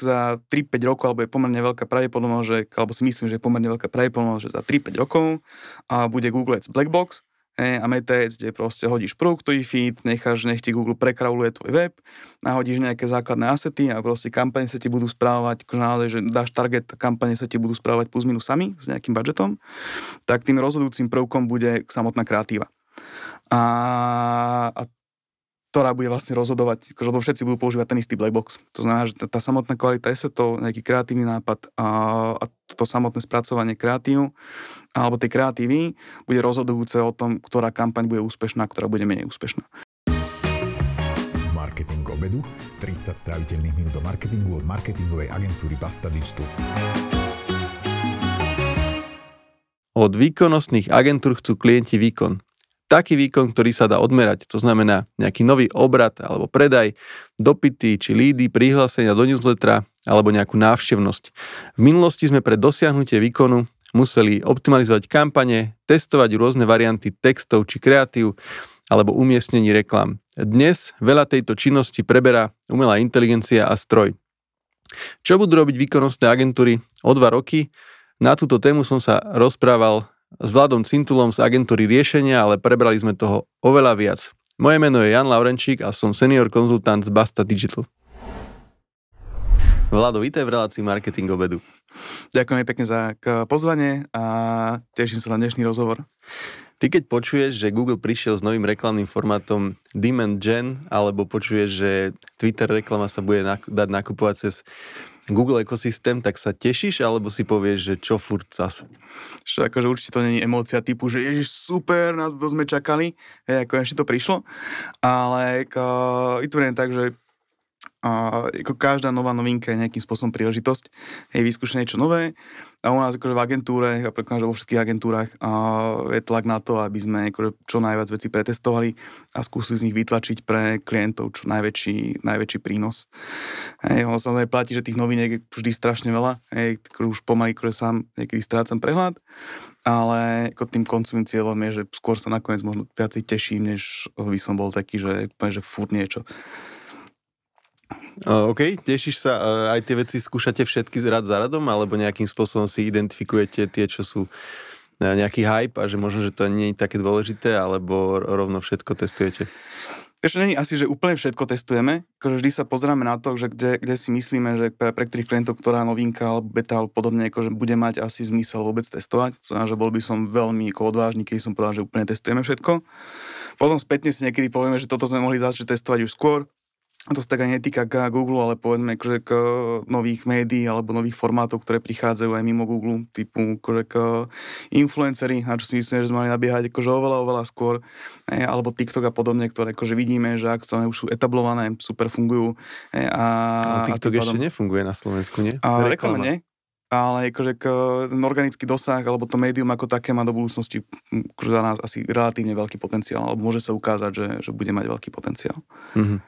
za 3-5 rokov, alebo je pomerne veľká pravdepodobnosť, že, alebo si myslím, že je pomerne veľká pravdepodobnosť, že za 3-5 rokov a bude Google Ads Blackbox, a Meta Ads, kde proste hodíš produktový feed, necháš, nech ti Google prekrauluje tvoj web, nahodíš nejaké základné asety a proste kampane sa ti budú správať, akože naozaj, že dáš target, kampane sa ti budú správať plus minus sami s nejakým budžetom, tak tým rozhodujúcim prvkom bude samotná kreatíva. A, a ktorá bude vlastne rozhodovať, akože, lebo všetci budú používať ten istý black box. To znamená, že tá, tá samotná kvalita to nejaký kreatívny nápad a, a to samotné spracovanie kreatív alebo tej kreatívy bude rozhodujúce o tom, ktorá kampaň bude úspešná, ktorá bude menej úspešná. Marketing obedu, 30 stráviteľných minút do marketingu od marketingovej agentúry Basta Digital. Od výkonnostných agentúr chcú klienti výkon taký výkon, ktorý sa dá odmerať. To znamená nejaký nový obrad alebo predaj, dopity či lídy, prihlásenia do newslettera alebo nejakú návštevnosť. V minulosti sme pre dosiahnutie výkonu museli optimalizovať kampane, testovať rôzne varianty textov či kreatív alebo umiestnení reklam. Dnes veľa tejto činnosti preberá umelá inteligencia a stroj. Čo budú robiť výkonnostné agentúry o dva roky? Na túto tému som sa rozprával s Vladom Cintulom z agentúry riešenia, ale prebrali sme toho oveľa viac. Moje meno je Jan Laurenčík a som senior konzultant z Basta Digital. Vlado, vítaj v relácii Marketing obedu. Ďakujem pekne za pozvanie a teším sa na dnešný rozhovor. Ty keď počuješ, že Google prišiel s novým reklamným formátom Demand Gen, alebo počuješ, že Twitter reklama sa bude dať nakupovať cez Google ekosystém, tak sa tešíš, alebo si povieš, že čo furt zas? Čo, akože určite to není emócia typu, že ježiš, super, na to sme čakali, hej, ako ešte to prišlo, ale ako, to tak, že a ako každá nová novinka je nejakým spôsobom príležitosť, hej, vyskúšať niečo nové a u nás akože v agentúre, a predkladám, že vo všetkých agentúrach a je tlak na to, aby sme akože čo najviac veci pretestovali a skúsili z nich vytlačiť pre klientov čo najväčší, najväčší prínos. Hej, ono sa platí, že tých noviniek je vždy strašne veľa, hej, už pomaly akože sám niekedy strácam prehľad, ale ako tým koncovým cieľom je, že skôr sa nakoniec možno viacej teším, než by som bol taký, že, že furt niečo. OK, tešíš sa, aj tie veci skúšate všetky rad za radom, alebo nejakým spôsobom si identifikujete tie, čo sú nejaký hype a že možno, že to nie je také dôležité, alebo rovno všetko testujete? Ešte není asi, že úplne všetko testujeme, akože vždy sa pozrieme na to, že kde, kde si myslíme, že pre, pre ktorých klientov, ktorá novinka alebo beta alebo podobne, akože bude mať asi zmysel vôbec testovať. To znamená, že bol by som veľmi ako odvážny, keď som povedal, že úplne testujeme všetko. Potom spätne si niekedy povieme, že toto sme mohli začať testovať už skôr, to sa tak aj netýka Google, ale povedzme akože k nových médií alebo nových formátov, ktoré prichádzajú aj mimo Google, typu akože k influencery, na čo si myslím, že sme mali nabiehať akože oveľa, oveľa skôr, ne, alebo TikTok a podobne, ktoré akože vidíme, že aktuálne už sú etablované, super fungujú. Ne, a, ale TikTok a ešte pádom... nefunguje na Slovensku, nie? A reklama nie, ale akože k, ten organický dosah alebo to médium ako také má do budúcnosti akože za nás asi relatívne veľký potenciál, alebo môže sa ukázať, že, že bude mať veľký potenciál. Mm-hmm.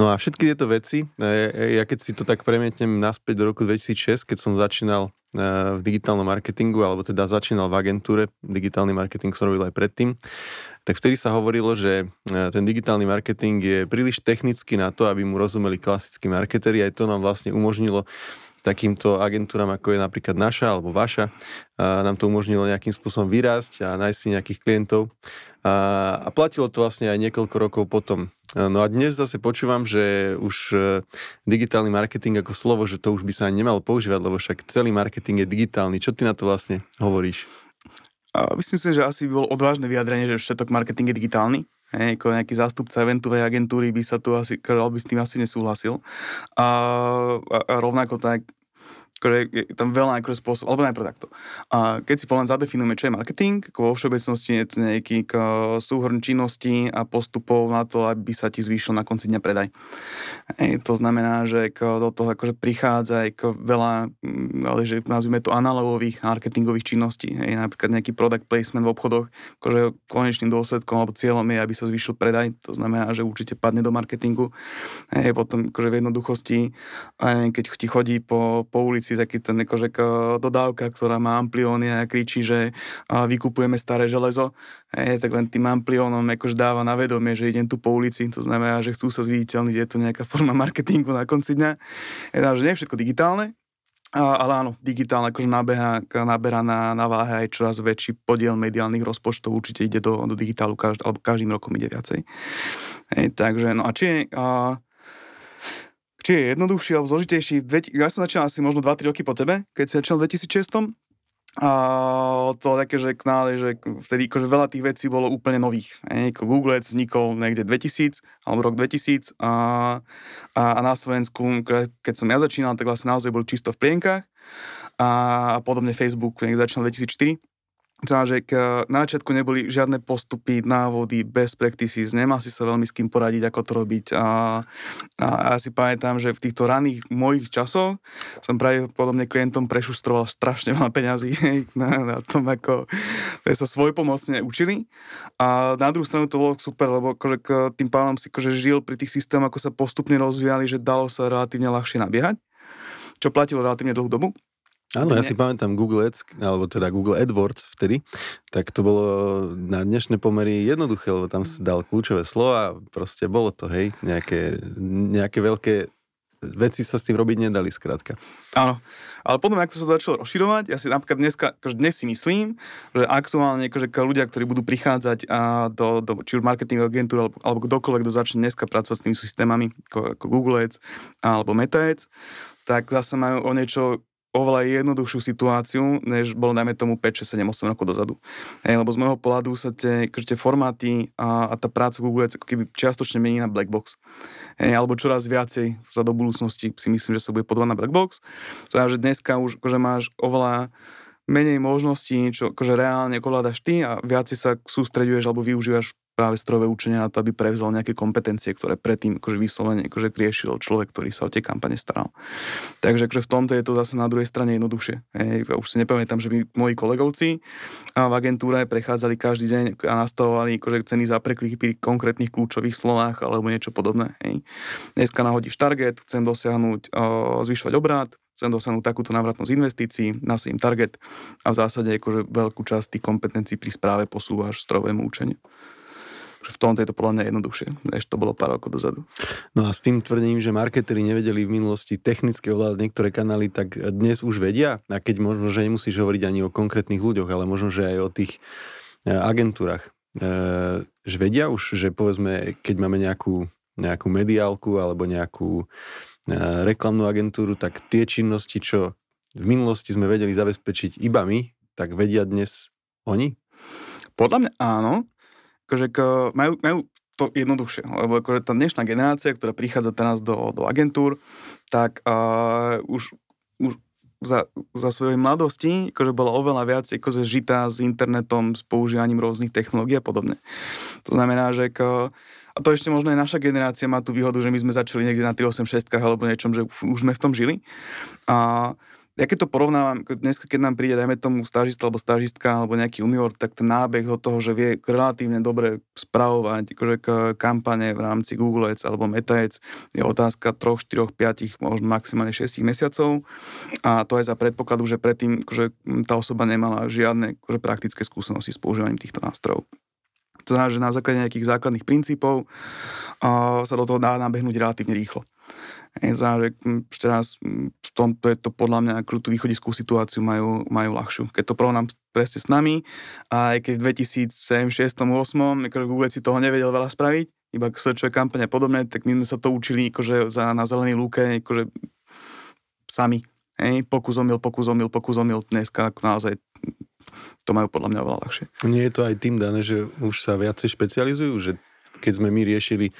No a všetky tieto veci, ja keď si to tak premietnem naspäť do roku 2006, keď som začínal e, v digitálnom marketingu, alebo teda začínal v agentúre, digitálny marketing som robil aj predtým, tak vtedy sa hovorilo, že e, ten digitálny marketing je príliš technický na to, aby mu rozumeli klasickí marketeri, aj to nám vlastne umožnilo takýmto agentúram, ako je napríklad naša alebo vaša, nám to umožnilo nejakým spôsobom vyrásť a nájsť si nejakých klientov. A, a platilo to vlastne aj niekoľko rokov potom. No a dnes zase počúvam, že už e, digitálny marketing ako slovo, že to už by sa ani nemalo používať, lebo však celý marketing je digitálny. Čo ty na to vlastne hovoríš? A myslím si, že asi by bol odvážne vyjadrenie, že všetok marketing je digitálny. Hej, ako nejaký zástupca eventovej agentúry by sa tu asi, by s tým asi nesúhlasil. A, a, a rovnako tak ktoré je tam veľa akože spôsob, alebo najprv takto. A keď si len zadefinujeme, čo je marketing, ako vo všeobecnosti je to nejaký súhrn činností a postupov na to, aby sa ti zvýšil na konci dňa predaj. Ej, to znamená, že do toho akože prichádza aj veľa, mm, ale že nazvime to analogových marketingových činností. Ej, napríklad nejaký product placement v obchodoch, akože konečným dôsledkom alebo cieľom je, aby sa zvýšil predaj. To znamená, že určite padne do marketingu. Ej, potom akože v jednoduchosti, keď ti chodí po, po ulici ulici taký ten akože dodávka, ktorá má amplióny a kričí, že vykupujeme staré železo, hej, tak len tým ampliónom akože dáva na vedomie, že idem tu po ulici, to znamená, že chcú sa zviditeľniť, je to nejaká forma marketingu na konci dňa. Je že nie je všetko digitálne, ale áno, digitálne akože naberá, naberá na, na váhe aj čoraz väčší podiel mediálnych rozpočtov, určite ide do, do digitálu, každý, alebo každým rokom ide viacej. Hej, takže, no a či a, či je jednoduchší alebo zložitejší, ja som začal asi možno 2-3 roky po tebe, keď si začal v 2006, a to také, že knále, že vtedy akože veľa tých vecí bolo úplne nových. Google vznikol niekde 2000, alebo rok 2000 a, a, a na Slovensku, keď som ja začínal, tak vlastne naozaj bol čisto v plienkach. A, a podobne Facebook, keď začínal 2004 Znamená, že na začiatku neboli žiadne postupy, návody, best practices, nemá si sa veľmi s kým poradiť, ako to robiť. A, a ja si pamätám, že v týchto raných mojich časoch som práve podobne klientom prešustroval strašne veľa peňazí na, na tom, ako sa svojpomocne učili. A na druhú stranu to bolo super, lebo akože tým pádom si akože žil pri tých systémoch, ako sa postupne rozvíjali, že dalo sa relatívne ľahšie nabiehať, čo platilo relatívne dlhú dobu. Áno, ja si pamätám Google Ads, alebo teda Google AdWords vtedy, tak to bolo na dnešné pomery jednoduché, lebo tam si dal kľúčové slova, proste bolo to, hej, nejaké, nejaké veľké veci sa s tým robiť nedali, skrátka. Áno, ale potom, ako sa to začalo rozširovať, ja si napríklad dneska, akože dnes si myslím, že aktuálne akože ľudia, ktorí budú prichádzať a do, do či už marketing agentúr, alebo, alebo kdokoľvek, kto začne dneska pracovať s tými systémami, ako, ako Google Ads alebo Meta Ads, tak zase majú o niečo oveľa jednoduchšiu situáciu, než bolo najmä tomu 5, 6, 7, 8 rokov dozadu. Hej, lebo z môjho pohľadu sa tie, akože tie formáty a, a tá práca Google ako keby čiastočne mení na black box. Alebo čoraz viacej sa do budúcnosti si myslím, že sa bude podovať na black. Znamená, že dneska už akože máš oveľa menej možností, čo akože reálne koládaš ty a viac sa sústreduješ alebo využívaš práve strojové učenie na to, aby prevzal nejaké kompetencie, ktoré predtým akože vyslovene akože riešil človek, ktorý sa o tie kampane staral. Takže akože v tomto je to zase na druhej strane jednoduchšie. Ja už si nepamätám, že by moji kolegovci v agentúre prechádzali každý deň a nastavovali akože ceny za prekliky pri konkrétnych kľúčových slovách alebo niečo podobné. Hej. Dneska nahodíš target, chcem dosiahnuť, o, zvyšovať obrát, chcem dosiahnuť takúto návratnosť investícií, nasadím target a v zásade akože veľkú časť tých kompetencií pri správe posúvaš strojovému učeniu v tomto je to podľa mňa jednoduchšie, než to bolo pár rokov dozadu. No a s tým tvrdením, že marketeri nevedeli v minulosti technicky ovládať niektoré kanály, tak dnes už vedia, a keď možno, že nemusíš hovoriť ani o konkrétnych ľuďoch, ale možno, že aj o tých e, agentúrach. E, že vedia už, že povedzme, keď máme nejakú, nejakú mediálku alebo nejakú e, reklamnú agentúru, tak tie činnosti, čo v minulosti sme vedeli zabezpečiť iba my, tak vedia dnes oni? Podľa mňa áno, akože majú, majú to jednoduchšie, lebo akože tá dnešná generácia, ktorá prichádza teraz do, do agentúr, tak uh, už, už za, za svojej mladosti akože bola oveľa viac akože žitá s internetom, s používaním rôznych technológií a podobne. To znamená, že ako, a to ešte možno aj naša generácia má tú výhodu, že my sme začali niekde na 386 alebo niečom, že už sme v tom žili. A ja keď to porovnávam, dnes keď nám príde, dajme tomu stážista alebo stážistka alebo nejaký junior, tak ten nábeh do toho, že vie relatívne dobre spravovať akože kampane v rámci Google Ads alebo Meta Ads, je otázka 3, 4, 5, možno maximálne 6 mesiacov a to aj za predpokladu, že predtým akože tá osoba nemala žiadne akože praktické skúsenosti s používaním týchto nástrojov. To znamená, že na základe nejakých základných princípov uh, sa do toho dá nabehnúť relatívne rýchlo. Že teraz v tomto je to podľa mňa, akože tú východiskú situáciu majú, majú ľahšiu. Keď to porovnám presne s nami, a aj keď v 2007, 2006, 2008, akože Google si toho nevedel veľa spraviť, iba searchové kampane a podobne, tak my sme sa to učili akože za, na zelenej lúke akože sami. Hej, pokus omil, pokus omil, pokus omil, dneska ako naozaj to majú podľa mňa veľa ľahšie. Nie je to aj tým dané, že už sa viacej špecializujú, že keď sme my riešili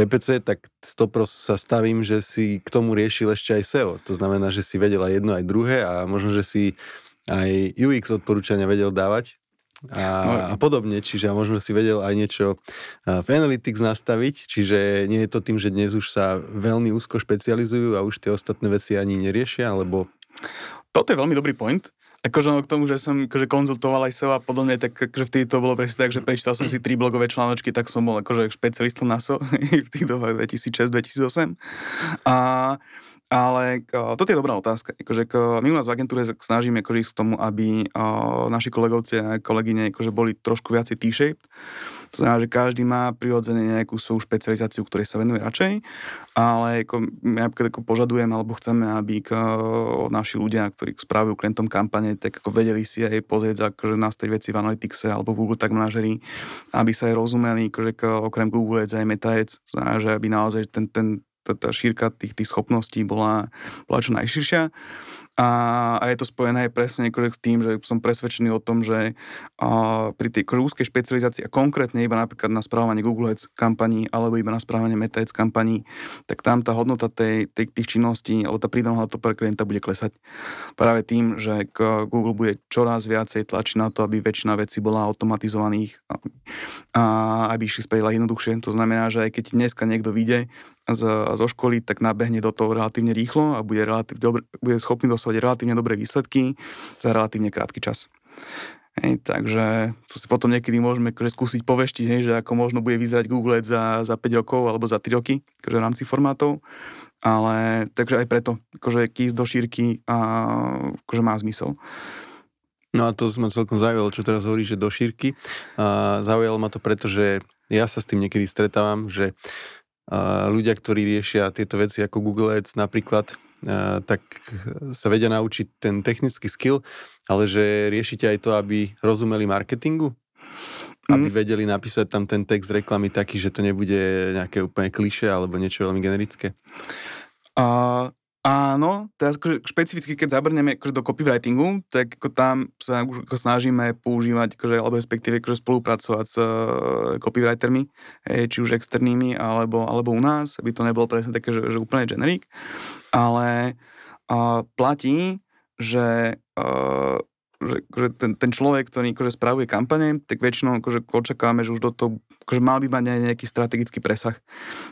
PPC, tak stopro sa stavím, že si k tomu riešil ešte aj SEO. To znamená, že si vedel aj jedno, aj druhé a možno, že si aj UX odporúčania vedel dávať a, no. a podobne, čiže možno si vedel aj niečo v Analytics nastaviť, čiže nie je to tým, že dnes už sa veľmi úzko špecializujú a už tie ostatné veci ani neriešia, alebo... Toto je veľmi dobrý point, Akože k tomu, že som akože konzultoval aj SEO a podobne, tak akože vtedy to bolo presne tak, že prečítal som si tri blogové článočky, tak som bol akože špecialistom na SEO v tých dobách 2006-2008. A, Ale uh, toto je dobrá otázka. Akože, my u nás v agentúre snažíme akože ísť k tomu, aby naši kolegovci a kolegyne akože boli trošku viacej T-shaped. To znamená, že každý má prirodzene nejakú svoju špecializáciu, ktorej sa venuje radšej, ale ako, my ako požadujem alebo chceme, aby k, naši ľudia, ktorí spravujú klientom kampane, tak ako vedeli si aj pozrieť akože nastaviť veci v Analyticse alebo v Google Tag Manažeri, aby sa aj rozumeli, akože okrem Google Ads aj Meta Ads, znamená, že aby naozaj ten, ten tá, tá šírka tých, tých schopností bola, bola čo najširšia. A, a je to spojené aj presne akože s tým, že som presvedčený o tom, že a, pri tej akože úzkej špecializácii a konkrétne iba napríklad na správanie Google Ads kampaní alebo iba na správanie Meta Ads kampaní, tak tam tá hodnota tej, tej, tých činností alebo tá prídaná hodnota pre klienta bude klesať. Práve tým, že Google bude čoraz viacej tlačiť na to, aby väčšina vecí bola automatizovaných a, a aby išli späť jednoduchšie. To znamená, že aj keď dneska niekto vyjde z, zo školy, tak nabehne do toho relatívne rýchlo a bude, relatív, dobre, bude schopný dosávať relatívne dobré výsledky za relatívne krátky čas. Hej, takže to si potom niekedy môžeme akože skúsiť poveštiť, hej, že ako možno bude vyzerať Google za, za 5 rokov alebo za 3 roky, akože v rámci formátov. Ale takže aj preto, akože ísť do šírky a akože má zmysel. No a to ma celkom zaujalo, čo teraz hovoríš, že do šírky. A zaujalo ma to preto, že ja sa s tým niekedy stretávam, že ľudia, ktorí riešia tieto veci ako Google Ads napríklad, tak sa vedia naučiť ten technický skill, ale že riešite aj to, aby rozumeli marketingu? Aby mm. vedeli napísať tam ten text reklamy taký, že to nebude nejaké úplne kliše alebo niečo veľmi generické? Uh, Áno, teraz akože špecificky, keď zabrneme akože do copywritingu, tak ako tam sa už ako snažíme používať, akože, alebo respektíve akože spolupracovať s uh, copywritermi, hej, či už externými, alebo, alebo u nás, aby to nebolo presne také, že, že úplne generic. Ale uh, platí, že uh, že, že ten, ten človek, ktorý akože spravuje kampane, tak väčšinou akože očakávame, že už do toho akože mal by mať aj nejaký strategický presah.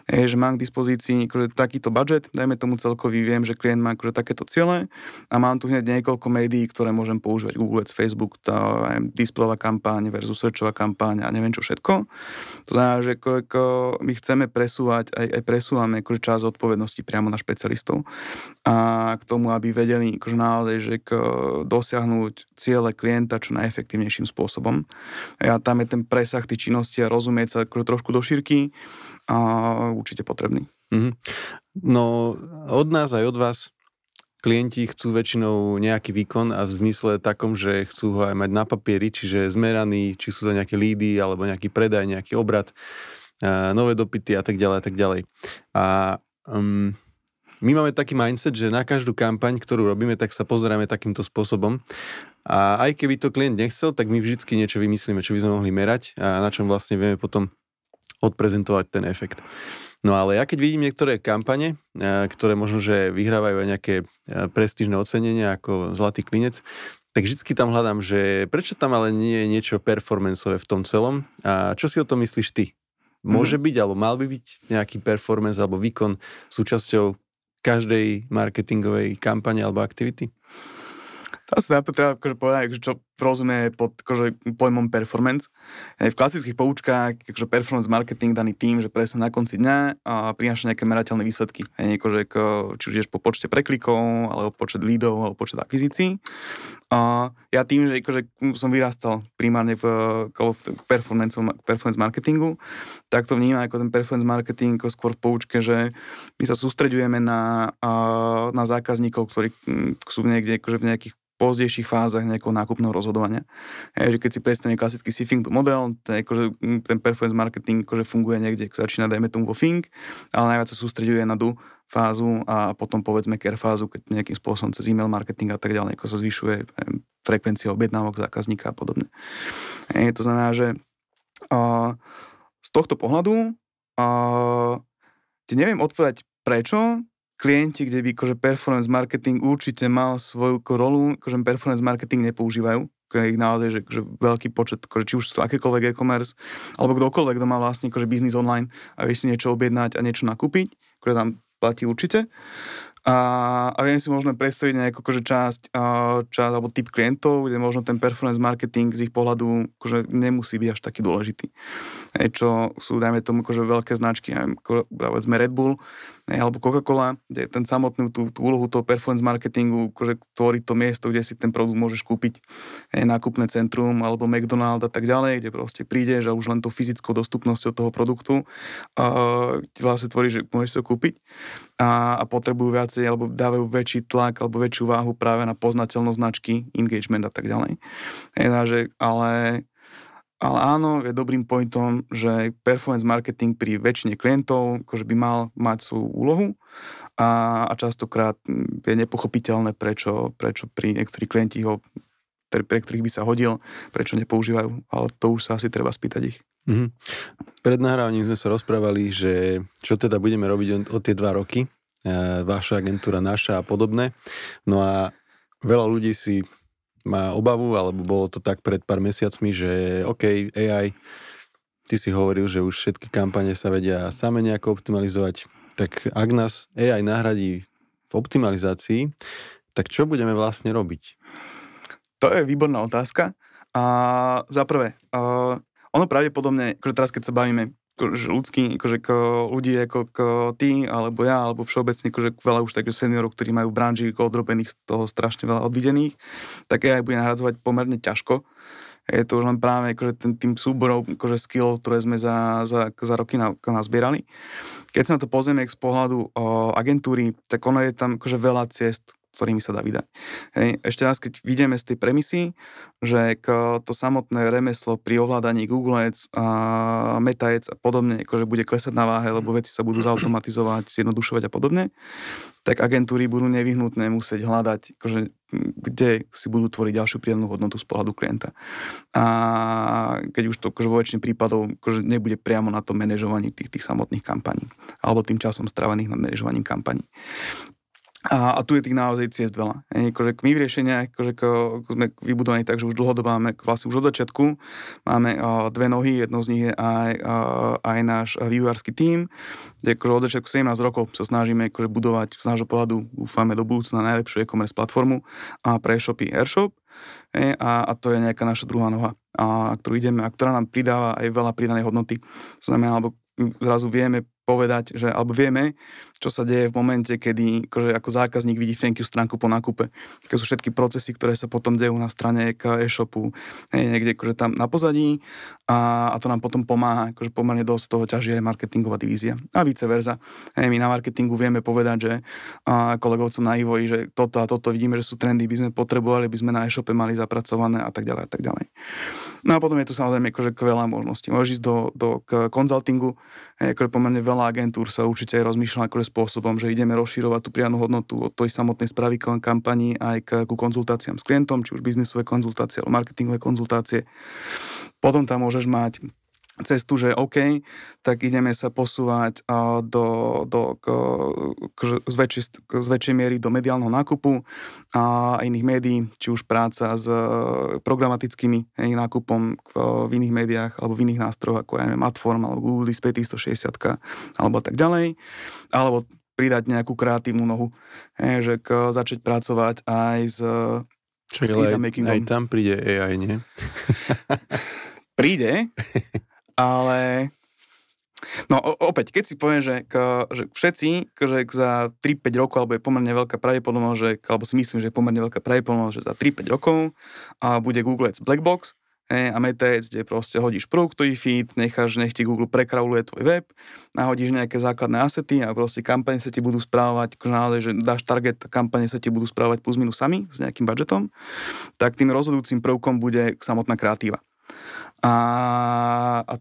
Je, že mám k dispozícii akože takýto budget, dajme tomu celkový, viem, že klient má akože takéto ciele a mám tu hneď niekoľko médií, ktoré môžem používať, Google Facebook, tá displejová kampáň versus searchová kampáň a neviem čo všetko. To znamená, že ako, ako my chceme presúvať, aj, aj presúvame akože čas odpovednosti priamo na špecialistov a k tomu, aby vedeli akože naozaj, že dosiahnuť ciele klienta čo najefektívnejším spôsobom. A tam je ten presah tej činnosti a rozumieť sa trošku do šírky a určite potrebný. Mm-hmm. No od nás aj od vás klienti chcú väčšinou nejaký výkon a v zmysle takom, že chcú ho aj mať na papieri, čiže zmeraný, či sú to nejaké lídy alebo nejaký predaj, nejaký obrad, nové dopity a tak ďalej a tak ďalej. A um, my máme taký mindset, že na každú kampaň, ktorú robíme, tak sa pozeráme takýmto spôsobom. A aj keby to klient nechcel, tak my vždycky niečo vymyslíme, čo by sme mohli merať a na čom vlastne vieme potom odprezentovať ten efekt. No ale ja keď vidím niektoré kampane, ktoré možno, že vyhrávajú aj nejaké prestížne ocenenia ako Zlatý klinec, tak vždycky tam hľadám, že prečo tam ale nie je niečo performanceové v tom celom a čo si o tom myslíš ty? Môže mm-hmm. byť, alebo mal by byť nejaký performance alebo výkon súčasťou každej marketingovej kampane alebo aktivity? To sa treba akože povedať, čo rozumie pod akože, pojmom performance. V klasických poučkách akože performance marketing daný tým, že presne na konci dňa a prináša nejaké merateľné výsledky. Akože, či už ideš po počte preklikov, alebo počet lídov, alebo počet akvizícií. A ja tým, že akože, som vyrastal primárne v, v performance, performance marketingu, tak to vnímam ako ten performance marketing ako skôr v poučke, že my sa sústredujeme na, na zákazníkov, ktorí sú niekde akože v nejakých pozdejších fázach nejakého nákupného rozhodovania. Hej, že keď si predstavíme klasický sifting model, ten, akože, ten performance marketing akože funguje niekde, začína dajme tomu vo Fing, ale najviac sa sústreďuje na du fázu a potom povedzme care fázu, keď nejakým spôsobom cez email marketing a tak ďalej, ako sa zvyšuje frekvencia objednávok zákazníka a podobne. Hej, to znamená, že a, z tohto pohľadu a, neviem odpovedať prečo, klienti, kde by akože performance marketing určite mal svoju rolu, akože performance marketing nepoužívajú, ich naozaj, že, že veľký počet, akože, či už sú to akékoľvek e-commerce, alebo kdokoľvek, kto má vlastne akože biznis online a vieš si niečo objednať a niečo nakúpiť, ktoré tam platí určite. A, a viem si možno predstaviť nejakú akože časť, časť alebo typ klientov, kde možno ten performance marketing z ich pohľadu akože nemusí byť až taký dôležitý. E, čo sú, dajme tomu, akože veľké značky, ako, povedzme Red Bull, alebo Coca-Cola, kde ten samotný tú, tú úlohu toho performance marketingu, akože tvorí to miesto, kde si ten produkt môžeš kúpiť, hej, nákupné centrum, alebo McDonald's a tak ďalej, kde proste prídeš a už len tou fyzickou dostupnosťou toho produktu uh, vlastne tvorí, že môžeš ho kúpiť a, a potrebujú viacej, alebo dávajú väčší tlak, alebo väčšiu váhu práve na poznateľnosť značky, engagement a tak ďalej. Hej, že, ale ale áno, je dobrým pointom, že performance marketing pri väčšine klientov akože by mal mať svoju úlohu a, a častokrát je nepochopiteľné, prečo, prečo pri niektorých klienti ho, pre ktorých by sa hodil, prečo nepoužívajú, ale to už sa asi treba spýtať ich. Mm-hmm. Pred nahrávaním sme sa rozprávali, že čo teda budeme robiť o, o tie dva roky, e, vaša agentúra, naša a podobné. No a veľa ľudí si má obavu, alebo bolo to tak pred pár mesiacmi, že OK, AI, ty si hovoril, že už všetky kampane sa vedia same nejako optimalizovať, tak ak nás AI nahradí v optimalizácii, tak čo budeme vlastne robiť? To je výborná otázka. A za prvé, uh, ono pravdepodobne, akože teraz keď sa bavíme akože ľudský, akože k ľudí ako ty, alebo ja, alebo všeobecne akože veľa už takých seniorov, ktorí majú v branži odrobených z toho strašne veľa odvidených, tak aj bude nahradzovať pomerne ťažko. Je to už len práve akože ten, tým súborom akože skillov, ktoré sme za, za, za roky na, nazbierali. Keď sa na to pozrieme z pohľadu o, agentúry, tak ono je tam akože veľa ciest, ktorými sa dá vydať. Hej. Ešte raz, keď vidíme z tej premisy, že to samotné remeslo pri ovládaní Google Ads a Meta Ads a podobne, akože bude klesať na váhe, lebo veci sa budú zautomatizovať, zjednodušovať a podobne, tak agentúry budú nevyhnutné musieť hľadať, akože, kde si budú tvoriť ďalšiu príjemnú hodnotu z pohľadu klienta. A keď už to akože vo väčšine prípadov akože nebude priamo na tom manažovaní tých, tých samotných kampaní alebo tým časom strávených na manažovaním kampaní. A, a tu je tých naozaj ciest veľa. E, akože my v akože sme vybudovaní tak, že už dlhodobo máme, vlastne už od začiatku máme uh, dve nohy, jednou z nich je aj, uh, aj náš vývojársky tím, kde akože od začiatku 17 rokov sa snažíme akože budovať z nášho pohľadu, dúfame do budúcna najlepšiu e-commerce platformu a pre e-shopy Airshop. E, a, a to je nejaká naša druhá noha, a, ktorú ideme a ktorá nám pridáva aj veľa pridanej hodnoty. Znamená, alebo zrazu vieme povedať, že, alebo vieme, čo sa deje v momente, kedy akože ako zákazník vidí you stránku po nákupe. Aké sú všetky procesy, ktoré sa potom dejú na strane e-shopu, niekde akože tam na pozadí a, a to nám potom pomáha, akože pomerne dosť toho ťaží aj marketingová divízia. A vice versa. My na marketingu vieme povedať, že kolegovcom na Ivoji, že toto a toto vidíme, že sú trendy, by sme potrebovali, by sme na e-shope mali zapracované a tak ďalej a tak ďalej. No a potom je tu samozrejme akože veľa možností. Môžeš ísť do, do konzultingu, akože pomerne veľa agentúr sa určite rozmýšľa akože spôsobom, že ideme rozširovať tú prianu hodnotu od tej samotnej správy kampanii aj k, ku konzultáciám s klientom, či už biznisové konzultácie alebo marketingové konzultácie. Potom tam môžeš mať cestu, že OK, tak ideme sa posúvať do, do, k, k, z, väčšej, z väčšej miery do mediálneho nákupu a iných médií, či už práca s e, programatickými hej, nákupom v iných médiách alebo v iných nástrojoch, ako ja neviem, Adform alebo Google Display 360 alebo tak ďalej, alebo pridať nejakú kreatívnu nohu, hej, že k, začať pracovať aj s Čiže aj, aj tam príde AI, nie? príde, ale No opäť, keď si poviem, že, k, že všetci, že za 3-5 rokov, alebo je pomerne veľká pravdepodobnosť, že, alebo si myslím, že je pomerne veľká pravdepodobnosť, že za 3-5 rokov a bude Google Ads Blackbox he, a Ads, kde proste hodíš produktový feed, necháš, nech ti Google prekrauluje tvoj web, nahodíš nejaké základné asety a proste kampane sa ti budú správať, akože naozaj, že dáš target kampane sa ti budú správať plus minus sami s nejakým budžetom, tak tým rozhodujúcim prvkom bude samotná kreatíva. A, a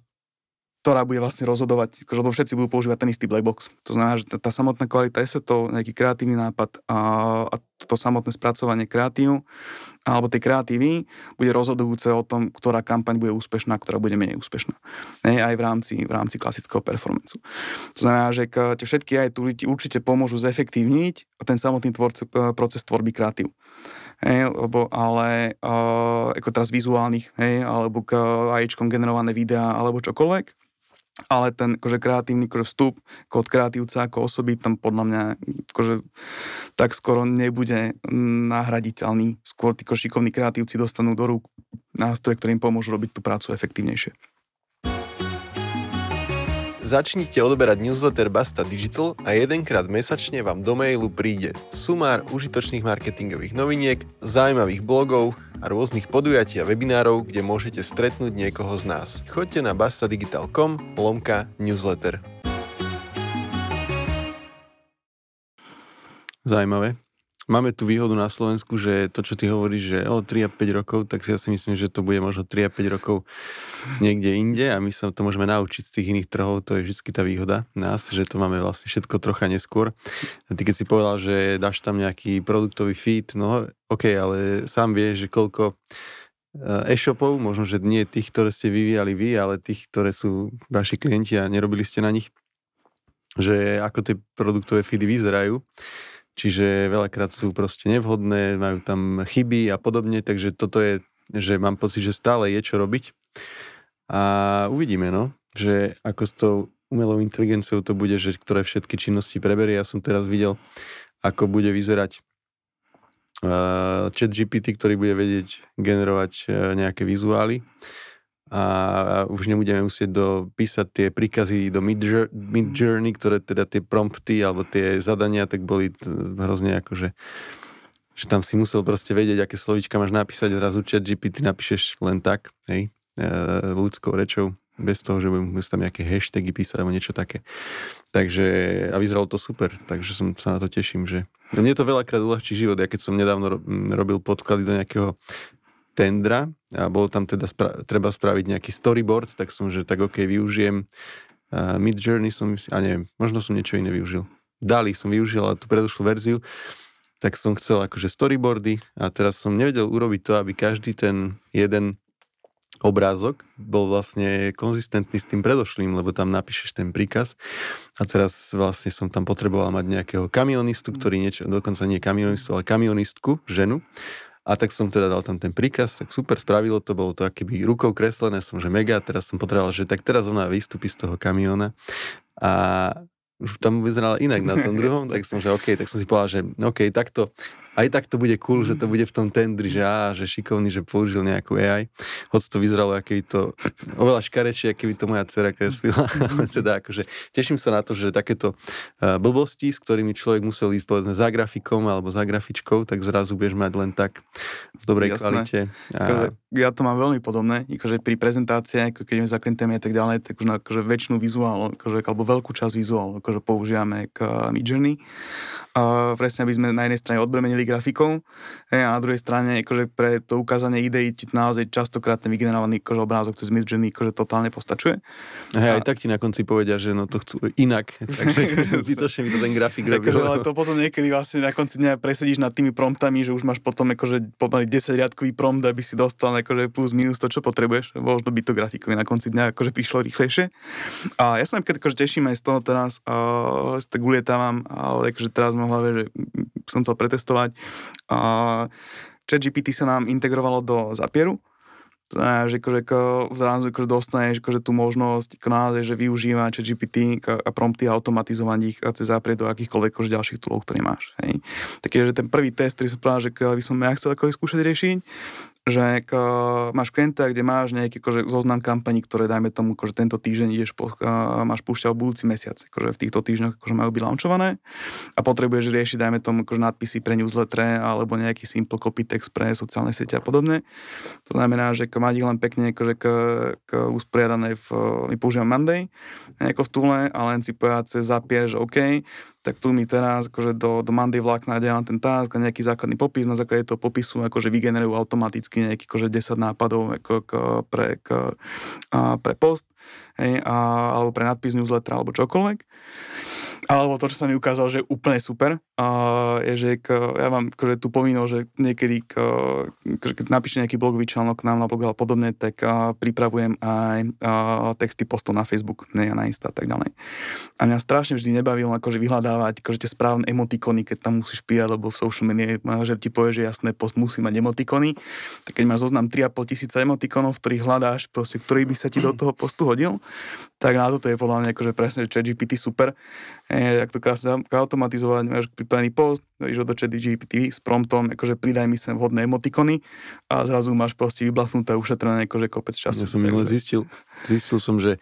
ktorá bude vlastne rozhodovať, akože, lebo všetci budú používať ten istý black box. To znamená, že tá, tá samotná kvalita je to nejaký kreatívny nápad a, a to samotné spracovanie kreatív alebo tej kreatívy bude rozhodujúce o tom, ktorá kampaň bude úspešná, ktorá bude menej úspešná. Ne, aj v rámci, v rámci klasického performancu. To znamená, že tie všetky aj tu určite pomôžu zefektívniť ten samotný tvorce, proces tvorby kreatív. Hej, lebo, ale uh, ako teraz vizuálnych, hej, alebo k AIčkom generované videá, alebo čokoľvek, ale ten akože, kreatívny akože, vstup kod kreatívca ako osoby tam podľa mňa akože, tak skoro nebude nahraditeľný. Skôr tí šikovní kreatívci dostanú do rúk nástroje, ktorým pomôžu robiť tú prácu efektívnejšie. Začnite odoberať newsletter Basta Digital a jedenkrát mesačne vám do mailu príde sumár užitočných marketingových noviniek, zaujímavých blogov a rôznych podujatí a webinárov, kde môžete stretnúť niekoho z nás. Choďte na bastadigital.com lomka newsletter. Zajímavé. Máme tu výhodu na Slovensku, že to, čo ty hovoríš, že o 3 a 5 rokov, tak si ja si myslím, že to bude možno 3 a 5 rokov niekde inde a my sa to môžeme naučiť z tých iných trhov, to je vždy tá výhoda nás, že to máme vlastne všetko trocha neskôr. A ty keď si povedal, že dáš tam nejaký produktový feed, no ok, ale sám vieš, že koľko eh, e-shopov, možno, že nie tých, ktoré ste vyvíjali vy, ale tých, ktoré sú vaši klienti a nerobili ste na nich, že ako tie produktové feedy vyzerajú čiže veľakrát sú proste nevhodné, majú tam chyby a podobne, takže toto je, že mám pocit, že stále je čo robiť. A uvidíme, no, že ako s tou umelou inteligenciou to bude, že ktoré všetky činnosti preberie. Ja som teraz videl, ako bude vyzerať uh, chat GPT, ktorý bude vedieť generovať uh, nejaké vizuály a už nebudeme musieť dopísať tie príkazy do Mid Journey, ktoré teda tie prompty alebo tie zadania, tak boli hrozne akože že tam si musel proste vedieť, aké slovíčka máš napísať, zrazu chat GPT napíšeš len tak, hej, e, ľudskou rečou, bez toho, že budem tam nejaké hashtagy písať alebo niečo také. Takže, a vyzeralo to super, takže som sa na to teším, že mne to veľakrát uľahčí život. Ja keď som nedávno robil podklady do nejakého tendra. A bolo tam teda spra- treba spraviť nejaký storyboard, tak som, že tak ok, využijem uh, Mid Journey som, a neviem, možno som niečo iné využil. Dali som využil, ale tú predošlú verziu, tak som chcel akože storyboardy a teraz som nevedel urobiť to, aby každý ten jeden obrázok bol vlastne konzistentný s tým predošlým, lebo tam napíšeš ten príkaz. A teraz vlastne som tam potreboval mať nejakého kamionistu, ktorý niečo, dokonca nie kamionistu, ale kamionistku, ženu a tak som teda dal tam ten príkaz, tak super, spravilo to, bolo to akéby rukou kreslené, som že mega, teraz som potreboval, že tak teraz ona vystúpi z toho kamiona. A už tam vyzerala inak na tom druhom, tak som že OK, tak som si povedal, že OK, takto aj tak to bude cool, že to bude v tom tendri, že á, že šikovný, že použil nejakú AI. Hoď to vyzeralo, aké to oveľa škarečie, keby to moja dcera kreslila. teda akože teším sa na to, že takéto uh, blbosti, s ktorými človek musel ísť povedzme za grafikom alebo za grafičkou, tak zrazu budeš mať len tak v dobrej Jasné. kvalite. A... Akože ja to mám veľmi podobné, akože pri prezentácii, ako keď ideme za klientami a tak ďalej, tak už na akože väčšinu vizuál, akože, alebo veľkú časť vizuál, akože používame k Midjourney. Uh, presne, aby sme na jednej strane odbremenili grafikou hej, a na druhej strane akože pre to ukázanie ideí ti naozaj častokrát ten vygenerovaný akože obrázok cez Midjourney akože totálne postačuje. Hej, a... aj tak ti na konci povedia, že no to chcú inak, takže zbytočne mi to ten grafik robil. Akože, ale to potom niekedy vlastne na konci dňa presedíš nad tými promptami, že už máš potom akože pomaly 10 riadkový prompt, aby si dostal akože plus minus to, čo potrebuješ. Možno by to grafikovi na konci dňa akože prišlo rýchlejšie. A ja sa keď akože teším aj z toho teraz, uh, tak ulietávam, ale akože teraz mám hlave, že som chcel pretestovať a ChatGPT sa nám integrovalo do Zapieru, že akože, zrazu akože dostaneš akože tú možnosť ako naozaj, že využíva ChatGPT a prompty a automatizovať ich a cez do akýchkoľvek akože ďalších toolov, ktoré máš. Hej. Takže ten prvý test, ktorý som povedal, že by som ja chcel ako skúšať riešiť, že k, máš klienta, kde máš nejaký akože, zoznam kampaní, ktoré dajme tomu, že tento týždeň ideš po, a máš púšťať budúci mesiac, akože v týchto týždňoch akože majú byť launchované a potrebuješ riešiť, dajme tomu, akože nadpisy pre newsletter alebo nejaký simple copy text pre sociálne siete a podobne. To znamená, že mať ich len pekne akože k, k usporiadané v, my používam Monday, ako v túle a len si povedať cez zapier, že OK, tak tu mi teraz akože do, do Monday vlákna delám ten task a nejaký základný popis, na základe toho popisu akože vygenerujú automaticky nejaký akože 10 nápadov ako, ako pre, ako, a, pre post, hej, a, alebo pre nadpis newsletter alebo čokoľvek. Alebo to, čo sa mi ukázalo, že je úplne super, uh, je, že k, ja mám akože, tú povinnosť, že niekedy, k, keď napíšem nejaký blogový článok nám na blog alebo podobne, tak uh, pripravujem aj uh, texty postov na Facebook, ne, na Insta a tak ďalej. A mňa strašne vždy nebavilo akože vyhľadávať akože tie správne emotikony, keď tam musíš píjať, lebo v social media že ti povie, že jasné, post musí mať emotikony. Tak keď máš zoznam 3,5 tisíca emotikonov, ktorých hľadáš, proste, ktorý by sa ti do toho postu hodil, tak na toto je podľa mňa akože presne, že ChatGPT super. E, ak to automatizovať, máš pripravený post, ideš do ChatGPT s promptom, akože pridaj mi sem vhodné emotikony a zrazu máš proste vyblafnuté, ušetrené akože kopec času. Ja som takže... zistil, zistil som, že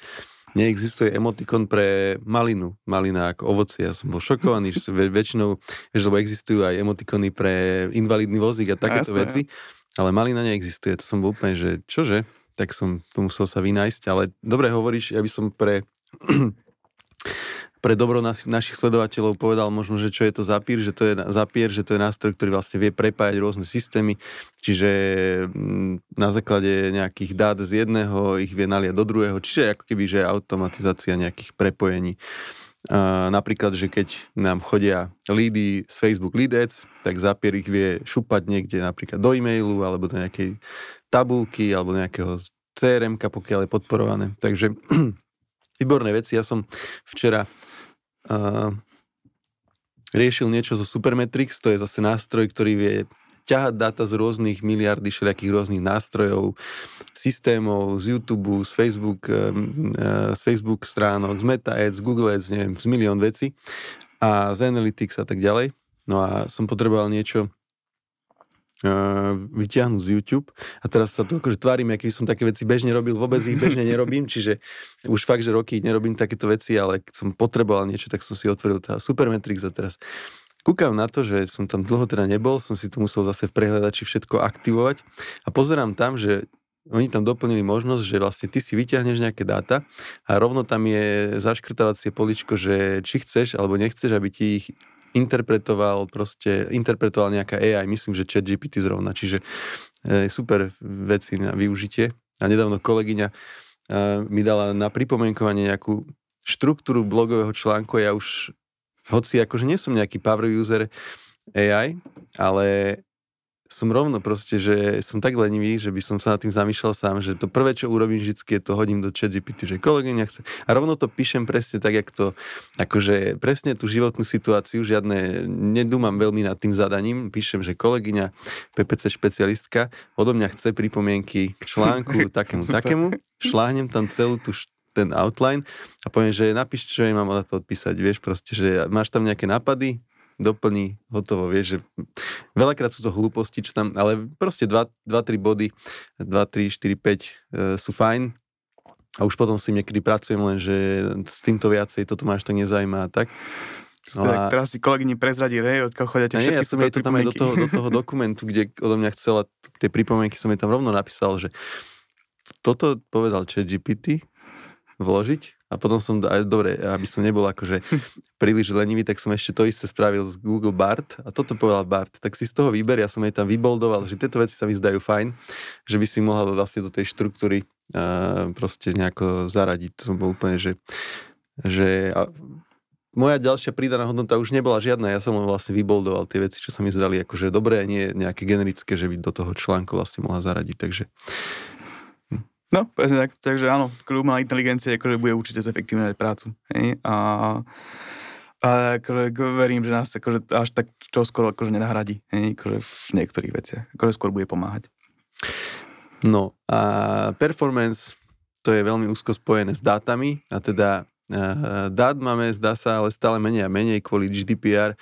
neexistuje emotikon pre malinu, malina ako ovocie. Ja som bol šokovaný, že väč- väčšinou, že lebo existujú aj emotikony pre invalidný vozík a takéto Jasné. veci, ale malina neexistuje. To som bol úplne, že čože? Tak som to musel sa vynájsť, ale dobre hovoríš, ja by som pre pre dobro nas, našich sledovateľov povedal možno, že čo je to Zapier, že to je Zapier, že to je nástroj, ktorý vlastne vie prepájať rôzne systémy, čiže mm, na základe nejakých dát z jedného ich vie naliať do druhého, čiže ako keby, že automatizácia nejakých prepojení. Uh, napríklad, že keď nám chodia lídy z Facebook Lead tak Zapier ich vie šupať niekde napríklad do e-mailu alebo do nejakej tabulky alebo nejakého crm pokiaľ je podporované. Takže výborné veci. Ja som včera riešil niečo zo Supermetrix, to je zase nástroj, ktorý vie ťahať dáta z rôznych miliardy všelijakých rôznych nástrojov, systémov, z YouTube, z Facebook, uh, z Facebook stránok, z Meta Ads, z Google Ads, neviem, z milión vecí a z Analytics a tak ďalej. No a som potreboval niečo uh, vyťahnuť z YouTube. A teraz sa tu akože tvárim, aký som také veci bežne robil, vôbec ich bežne nerobím, čiže už fakt, že roky nerobím takéto veci, ale keď som potreboval niečo, tak som si otvoril teda Supermetrix a teraz kúkam na to, že som tam dlho teda nebol, som si to musel zase v prehľadači všetko aktivovať a pozerám tam, že oni tam doplnili možnosť, že vlastne ty si vyťahneš nejaké dáta a rovno tam je zaškrtávacie poličko, že či chceš alebo nechceš, aby ti ich interpretoval proste, interpretoval nejaká AI, myslím, že chat GPT zrovna, čiže e, super veci na využitie. A nedávno kolegyňa e, mi dala na pripomienkovanie nejakú štruktúru blogového článku, ja už, hoci akože nie som nejaký power user AI, ale som rovno proste, že som tak lenivý, že by som sa nad tým zamýšľal sám, že to prvé, čo urobím vždycky, je to hodím do chat GPT, že kolegyňa chce. A rovno to píšem presne tak, jak to, akože presne tú životnú situáciu, žiadne, nedúmam veľmi nad tým zadaním, píšem, že kolegyňa, PPC špecialistka, odo mňa chce pripomienky k článku takému, takému, šláhnem tam celú tú š- ten outline a poviem, že napíš, čo jej mám na to odpísať, vieš, proste, že máš tam nejaké nápady, doplní, hotovo, vieš, že veľakrát sú to hlúposti, čo tam, ale proste 2-3 body, 2, 3, 4, 5 e, sú fajn. A už potom si niekedy pracujem len, že s týmto viacej, toto máš tak nezaujíma a tak. No a... Teraz si kolegyni prezradil, hej, odkiaľ tie A nie, všetky ja som jej to tam aj do toho, do toho dokumentu, kde odo mňa chcela tie pripomienky, som jej tam rovno napísal, že toto povedal chat GPT vložiť a potom som, aj dobre, aby som nebol akože príliš lenivý, tak som ešte to isté spravil z Google Bart. A toto povedal Bart, tak si z toho vyber, ja som jej tam vyboldoval, že tieto veci sa mi zdajú fajn, že by si mohla vlastne do tej štruktúry uh, proste nejako zaradiť. To som bol úplne, že, že a moja ďalšia pridaná hodnota už nebola žiadna, ja som len vlastne vyboldoval tie veci, čo sa mi zdali akože dobré nie nejaké generické, že by do toho článku vlastne mohla zaradiť, takže No, presne tak. Takže áno, umelá inteligencia akože bude určite zefektívňovať prácu. Hej? A, a akože verím, že nás akože až tak čoskoro akože nenahradí. Hej? Akože v niektorých veciach. Akože skôr bude pomáhať. No a performance, to je veľmi úzko spojené s dátami a teda dát máme, zdá sa, ale stále menej a menej kvôli GDPR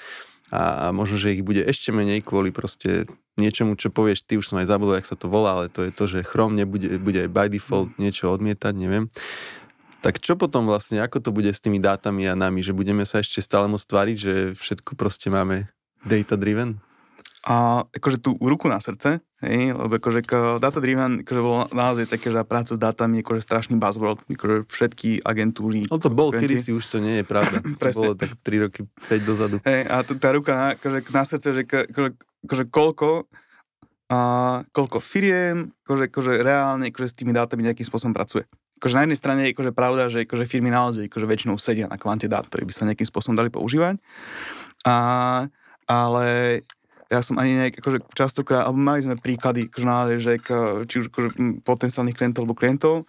a možno, že ich bude ešte menej kvôli proste niečomu, čo povieš, ty už som aj zabudol, jak sa to volá, ale to je to, že Chrome nebude, bude aj by default niečo odmietať, neviem. Tak čo potom vlastne, ako to bude s tými dátami a nami, že budeme sa ešte stále môcť tváriť, že všetko proste máme data driven? A akože tú ruku na srdce, hej, lebo akože data driven, akože bolo naozaj také, že práca s dátami je akože strašný buzzword, akože všetky agentúry. No to bol konkurenti. kedysi, už to nie je pravda. to bolo tak 3 roky, 5 dozadu. Hej, a t- tá ruka na, akože, na srdce, že akože, akože koľko a koľko firiem, akože, akože reálne akože s tými dátami nejakým spôsobom pracuje. Akože na jednej strane je akože pravda, že akože firmy naozaj akože väčšinou sedia na kvante dát, ktoré by sa nejakým spôsobom dali používať. A, ale ja som ani nejak, akože častokrát, alebo mali sme príklady, akože naozaj, že či už akože potenciálnych klientov alebo klientov,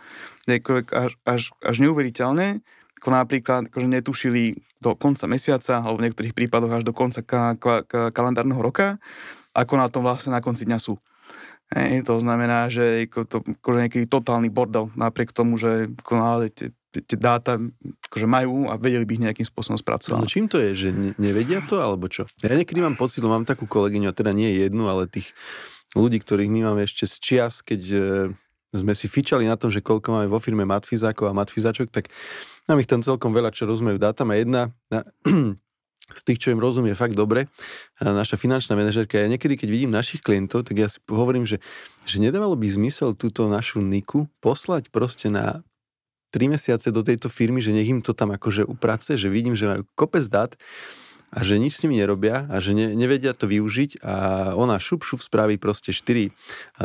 že akože až, až, až neuveriteľné, ako napríklad akože netušili do konca mesiaca, alebo v niektorých prípadoch až do konca ka, ka, ka, kalendárneho roka, ako na tom vlastne na konci dňa sú. Hej, to znamená, že to akože nejaký totálny bordel, napriek tomu, že naozaj tie, tie, dáta akože majú a vedeli by ich nejakým spôsobom spracovať. čím to je, že ne- nevedia to, alebo čo? Ja niekedy mám pocit, mám takú kolegyňu, a teda nie jednu, ale tých ľudí, ktorých my máme ešte z čias, keď e, sme si fičali na tom, že koľko máme vo firme matfizákov a matfizáčok, tak nám ich tam celkom veľa, čo rozumejú a jedna z tých, čo im rozumie fakt dobre, naša finančná manažerka, ja niekedy, keď vidím našich klientov, tak ja si hovorím, že, že nedávalo by zmysel túto našu Niku poslať proste na 3 mesiace do tejto firmy, že nech im to tam akože uprace, že vidím, že majú kopec dát a že nič s nimi nerobia a že ne, nevedia to využiť a ona šup šup spraví proste 4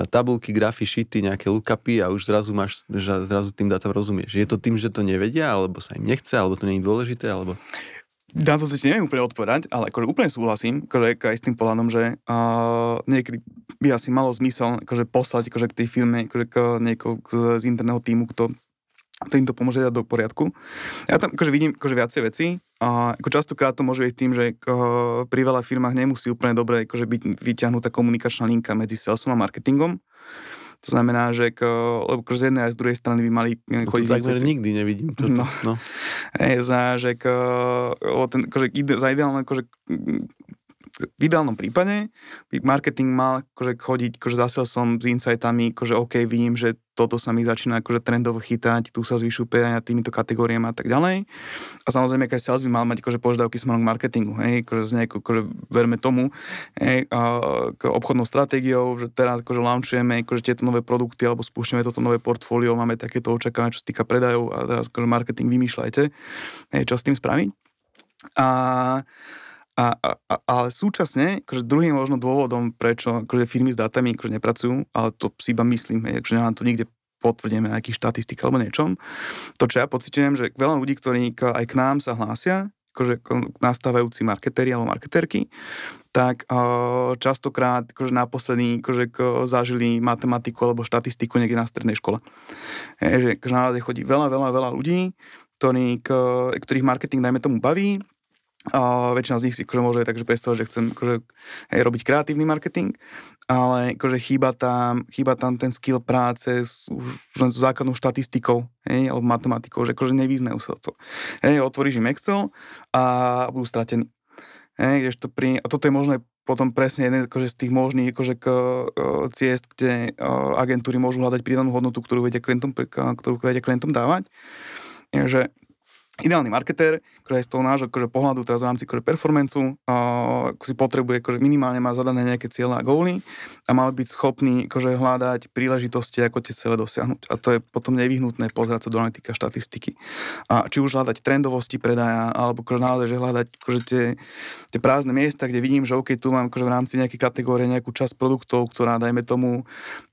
tabulky, grafy, šity, nejaké lookupy a už zrazu máš, zrazu tým dátam rozumieš. Je to tým, že to nevedia, alebo sa im nechce, alebo to nie je dôležité, alebo... Na to ti neviem úplne odpovedať, ale akože úplne súhlasím akože aj s tým pohľadom, že uh, niekedy by asi malo zmysel akože poslať akože k tej firme akože k niekoho z interného týmu, kto ktorým to pomôže dať do poriadku. Ja tam akože vidím akože viacej veci a ako častokrát to môže byť tým, že ako, pri veľa firmách nemusí úplne dobre akože byť vyťahnutá komunikačná linka medzi salesom a marketingom. To znamená, že k, lebo akože z jednej aj z druhej strany by mali no, chodiť... To takmer nikdy nevidím. Toto. No. no. Je za, že k, ten, akože, ide, za ideálne akože, v ideálnom prípade by marketing mal akože chodiť akože zase som s insightami, akože OK, vidím, že toto sa mi začína akože trendovo chytať, tu sa zvyšujú predania týmito kategóriami a tak ďalej. A samozrejme, keď sales by mal mať akože požiadavky smerom k marketingu, hej, akože z nejakou, akože verme tomu, hej, a, k obchodnou stratégiou, že teraz akože launchujeme akože tieto nové produkty alebo spúšťame toto nové portfólio, máme takéto očakávanie, čo sa týka predajov a teraz akože marketing vymýšľajte, hej, čo s tým spraviť. A a, a, ale súčasne, akože druhým možno dôvodom, prečo akože firmy s dátami akože nepracujú, ale to si iba myslím, hej, akože nám to niekde potvrdíme na nejakých štatistikách alebo niečom. To, čo ja pocitujem, že veľa ľudí, ktorí aj k nám sa hlásia, akože nastávajúci marketéri alebo marketérky, tak častokrát akože naposledy akože, zažili matematiku alebo štatistiku niekde na strednej škole. Je, že akože na chodí veľa, veľa, veľa ľudí, ktorý, ktorých marketing, dajme tomu, baví, a väčšina z nich si akože môže takže predstavať, že chcem akože, hej, robiť kreatívny marketing, ale akože chýba tam, chýba tam ten skill práce s už len s základnou štatistikou, hej, alebo matematikou, že akože nevyznajú sa to. Hej, otvoríš im Excel a budú stratení. Hej, to pri, a toto je možné potom presne jeden akože z tých možných akože, k, ciest, kde agentúry môžu hľadať pridanú hodnotu, ktorú vedia klientom, ktorú vedia klientom dávať. Je, že ideálny marketér, ktorý z toho nášho akože, pohľadu teraz v rámci akože, performancu, uh, si potrebuje, akože, minimálne má zadané nejaké cieľe a góly a mal byť schopný akože, hľadať príležitosti, ako tie cele dosiahnuť. A to je potom nevyhnutné pozerať sa do analytika štatistiky. A či už hľadať trendovosti predaja, alebo akože, naozaj, že hľadať akože, tie, tie prázdne miesta, kde vidím, že OK, tu mám akože, v rámci nejakej kategórie nejakú časť produktov, ktorá, dajme tomu,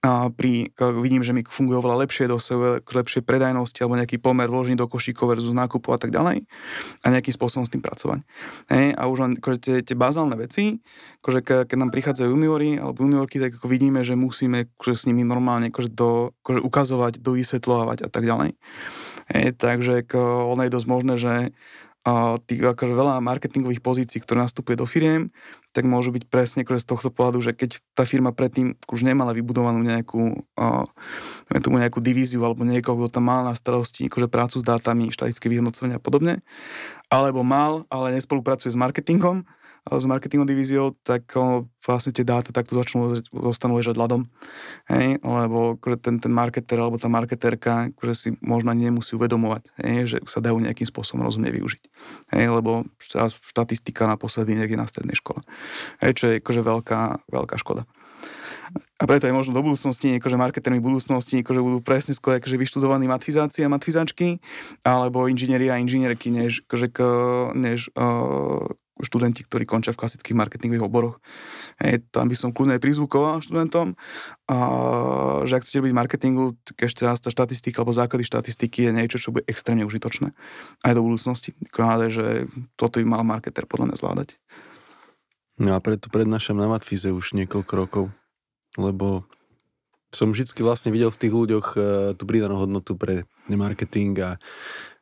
uh, pri, vidím, že mi funguje oveľa lepšie, dosahuje lepšie predajnosti alebo nejaký pomer vložený do košíkov versus nákupu a tak ďalej a nejakým spôsobom s tým pracovať. Hej, a už len akože tie, tie bazálne veci, akože ke, keď nám prichádzajú juniori alebo juniorky, tak ako vidíme, že musíme akože s nimi normálne akože do, akože ukazovať, dovysvetľovať a tak ďalej. Hej, takže ono je dosť možné, že a tých akože veľa marketingových pozícií, ktoré nastupuje do firiem, tak môžu byť presne akože z tohto pohľadu, že keď tá firma predtým už nemala vybudovanú nejakú, uh, tomu nejakú divíziu alebo niekoho, kto tam mal na starosti akože prácu s dátami, štatistické vyhodnocovania a podobne, alebo mal, ale nespolupracuje s marketingom, s marketingovou divíziou, tak vlastne tie dáta takto začnú, zostanú ležať ľadom. Hej, lebo akože ten, ten marketer alebo tá marketerka akože si možno nemusí uvedomovať, hej, že sa dajú nejakým spôsobom rozumne využiť. Hej, lebo štatistika naposledy niekde na strednej škole. Hej, čo je akože veľká, veľká škoda. A preto aj možno do budúcnosti, akože marketermi budúcnosti akože budú presne skôr akože vyštudovaní matfizáci a matfizáčky, alebo inžinieri a inžinierky, než, akože, než uh, študenti, ktorí končia v klasických marketingových oboroch. Hej, tam by som kľudne aj prizvukoval študentom, a, že ak chcete byť marketingu, tak ešte raz tá štatistika alebo základy štatistiky je niečo, čo bude extrémne užitočné aj do budúcnosti. Kráde, že toto by mal marketer podľa mňa zvládať. No a preto prednášam na Matfize už niekoľko rokov, lebo som vždy vlastne videl v tých ľuďoch e, tú pridanú hodnotu pre marketing a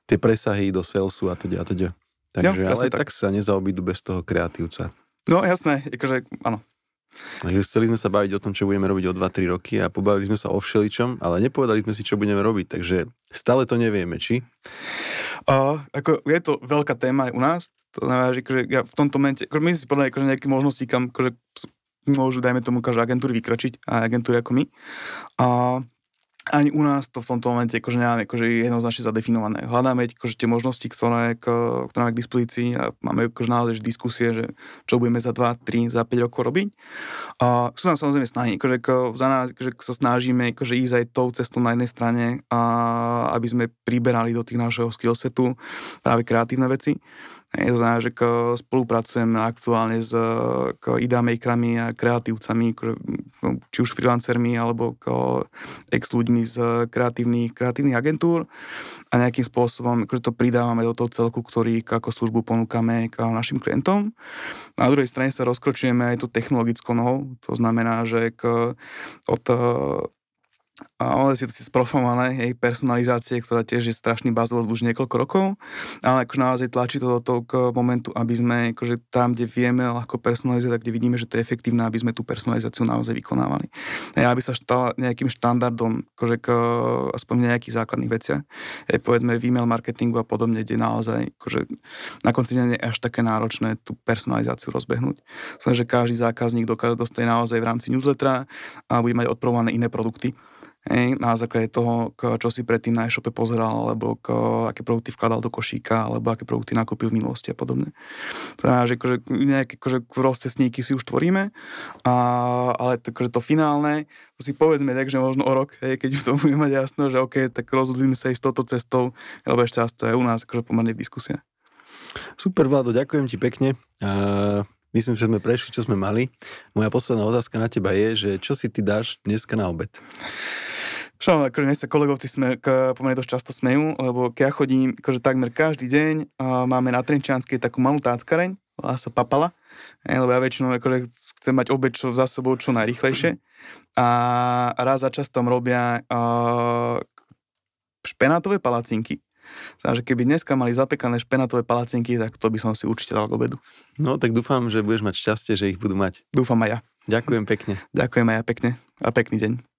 tie presahy do salesu a teda a teda. Takže, jo, ale tak. tak sa nezaobídu bez toho kreatívca. No jasné, akože áno. Takže chceli sme sa baviť o tom, čo budeme robiť o 2-3 roky a pobavili sme sa o všeličom, ale nepovedali sme si, čo budeme robiť, takže stále to nevieme, či? Uh, ako je to veľká téma aj u nás, to znamená, že akože ja v tomto momente, akože my si povedali akože nejaké možnosti, kam akože môžu, dajme tomu, každá agentúry vykračiť, a agentúry ako my. Uh, ani u nás to v tomto momente akože nemáme akože jednoznačne zadefinované. Hľadáme akože tie možnosti, ktoré, ktoré máme k dispozícii a máme akože naozaj diskusie, že čo budeme za 2, 3, za 5 rokov robiť. A sú nám samozrejme snahy, akože ako za nás akože sa snažíme akože ísť aj tou cestou na jednej strane, a aby sme priberali do tých našeho skillsetu práve kreatívne veci. To znamená, že spolupracujem aktuálne s idamakerami a kreatívcami, či už freelancermi alebo ex ľuďmi z kreatívnych, kreatívnych agentúr a nejakým spôsobom akože to pridávame do toho celku, ktorý ako službu ponúkame k našim klientom. Na druhej strane sa rozkročujeme aj tú technologickou nohou, to znamená, že od a ono si to sprofované, jej personalizácie, ktorá tiež je strašný buzzword už niekoľko rokov, ale akože naozaj tlačí to do toho momentu, aby sme akože tam, kde vieme ľahko personalizovať, kde vidíme, že to je efektívne, aby sme tú personalizáciu naozaj vykonávali. A aby sa štala nejakým štandardom, akože k, aspoň nejakých základných veciach, je, povedzme v email marketingu a podobne, kde naozaj akože, na konci dňa nie je až také náročné tú personalizáciu rozbehnúť. Znamená, že každý zákazník dokáže dostať naozaj v rámci newslettera a bude mať odprované iné produkty Hej, na základe toho, čo si predtým na e-shope pozeral, alebo k, aké produkty vkladal do košíka, alebo aké produkty nakúpil v minulosti a podobne. Znamená, že akože, nejaké akože rozcestníky si už tvoríme, a, ale to, akože to finálne, to si povedzme tak, že možno o rok, hej, keď už to budeme mať jasno, že OK, tak rozhodli sa ísť touto cestou, lebo ešte raz to je u nás akože pomerne v diskusie. Super, Vlado, ďakujem ti pekne. Uh, myslím, že sme prešli, čo sme mali. Moja posledná otázka na teba je, že čo si ty dáš dneska na obed? Čo, akože dnes sa kolegovci sme, pomerne dosť často smejú, lebo ja chodím akože takmer každý deň, a máme na Trenčianskej takú malú táckareň, volá sa Papala, lebo ja väčšinou akože chcem mať obed čo za sebou čo najrychlejšie a raz za čas tam robia uh, špenátové palacinky. Znamená, že keby dneska mali zapekané špenátové palacinky, tak to by som si určite dal k obedu. No tak dúfam, že budeš mať šťastie, že ich budú mať. Dúfam aj ja. Ďakujem pekne. Ďakujem aj ja pekne a pekný deň.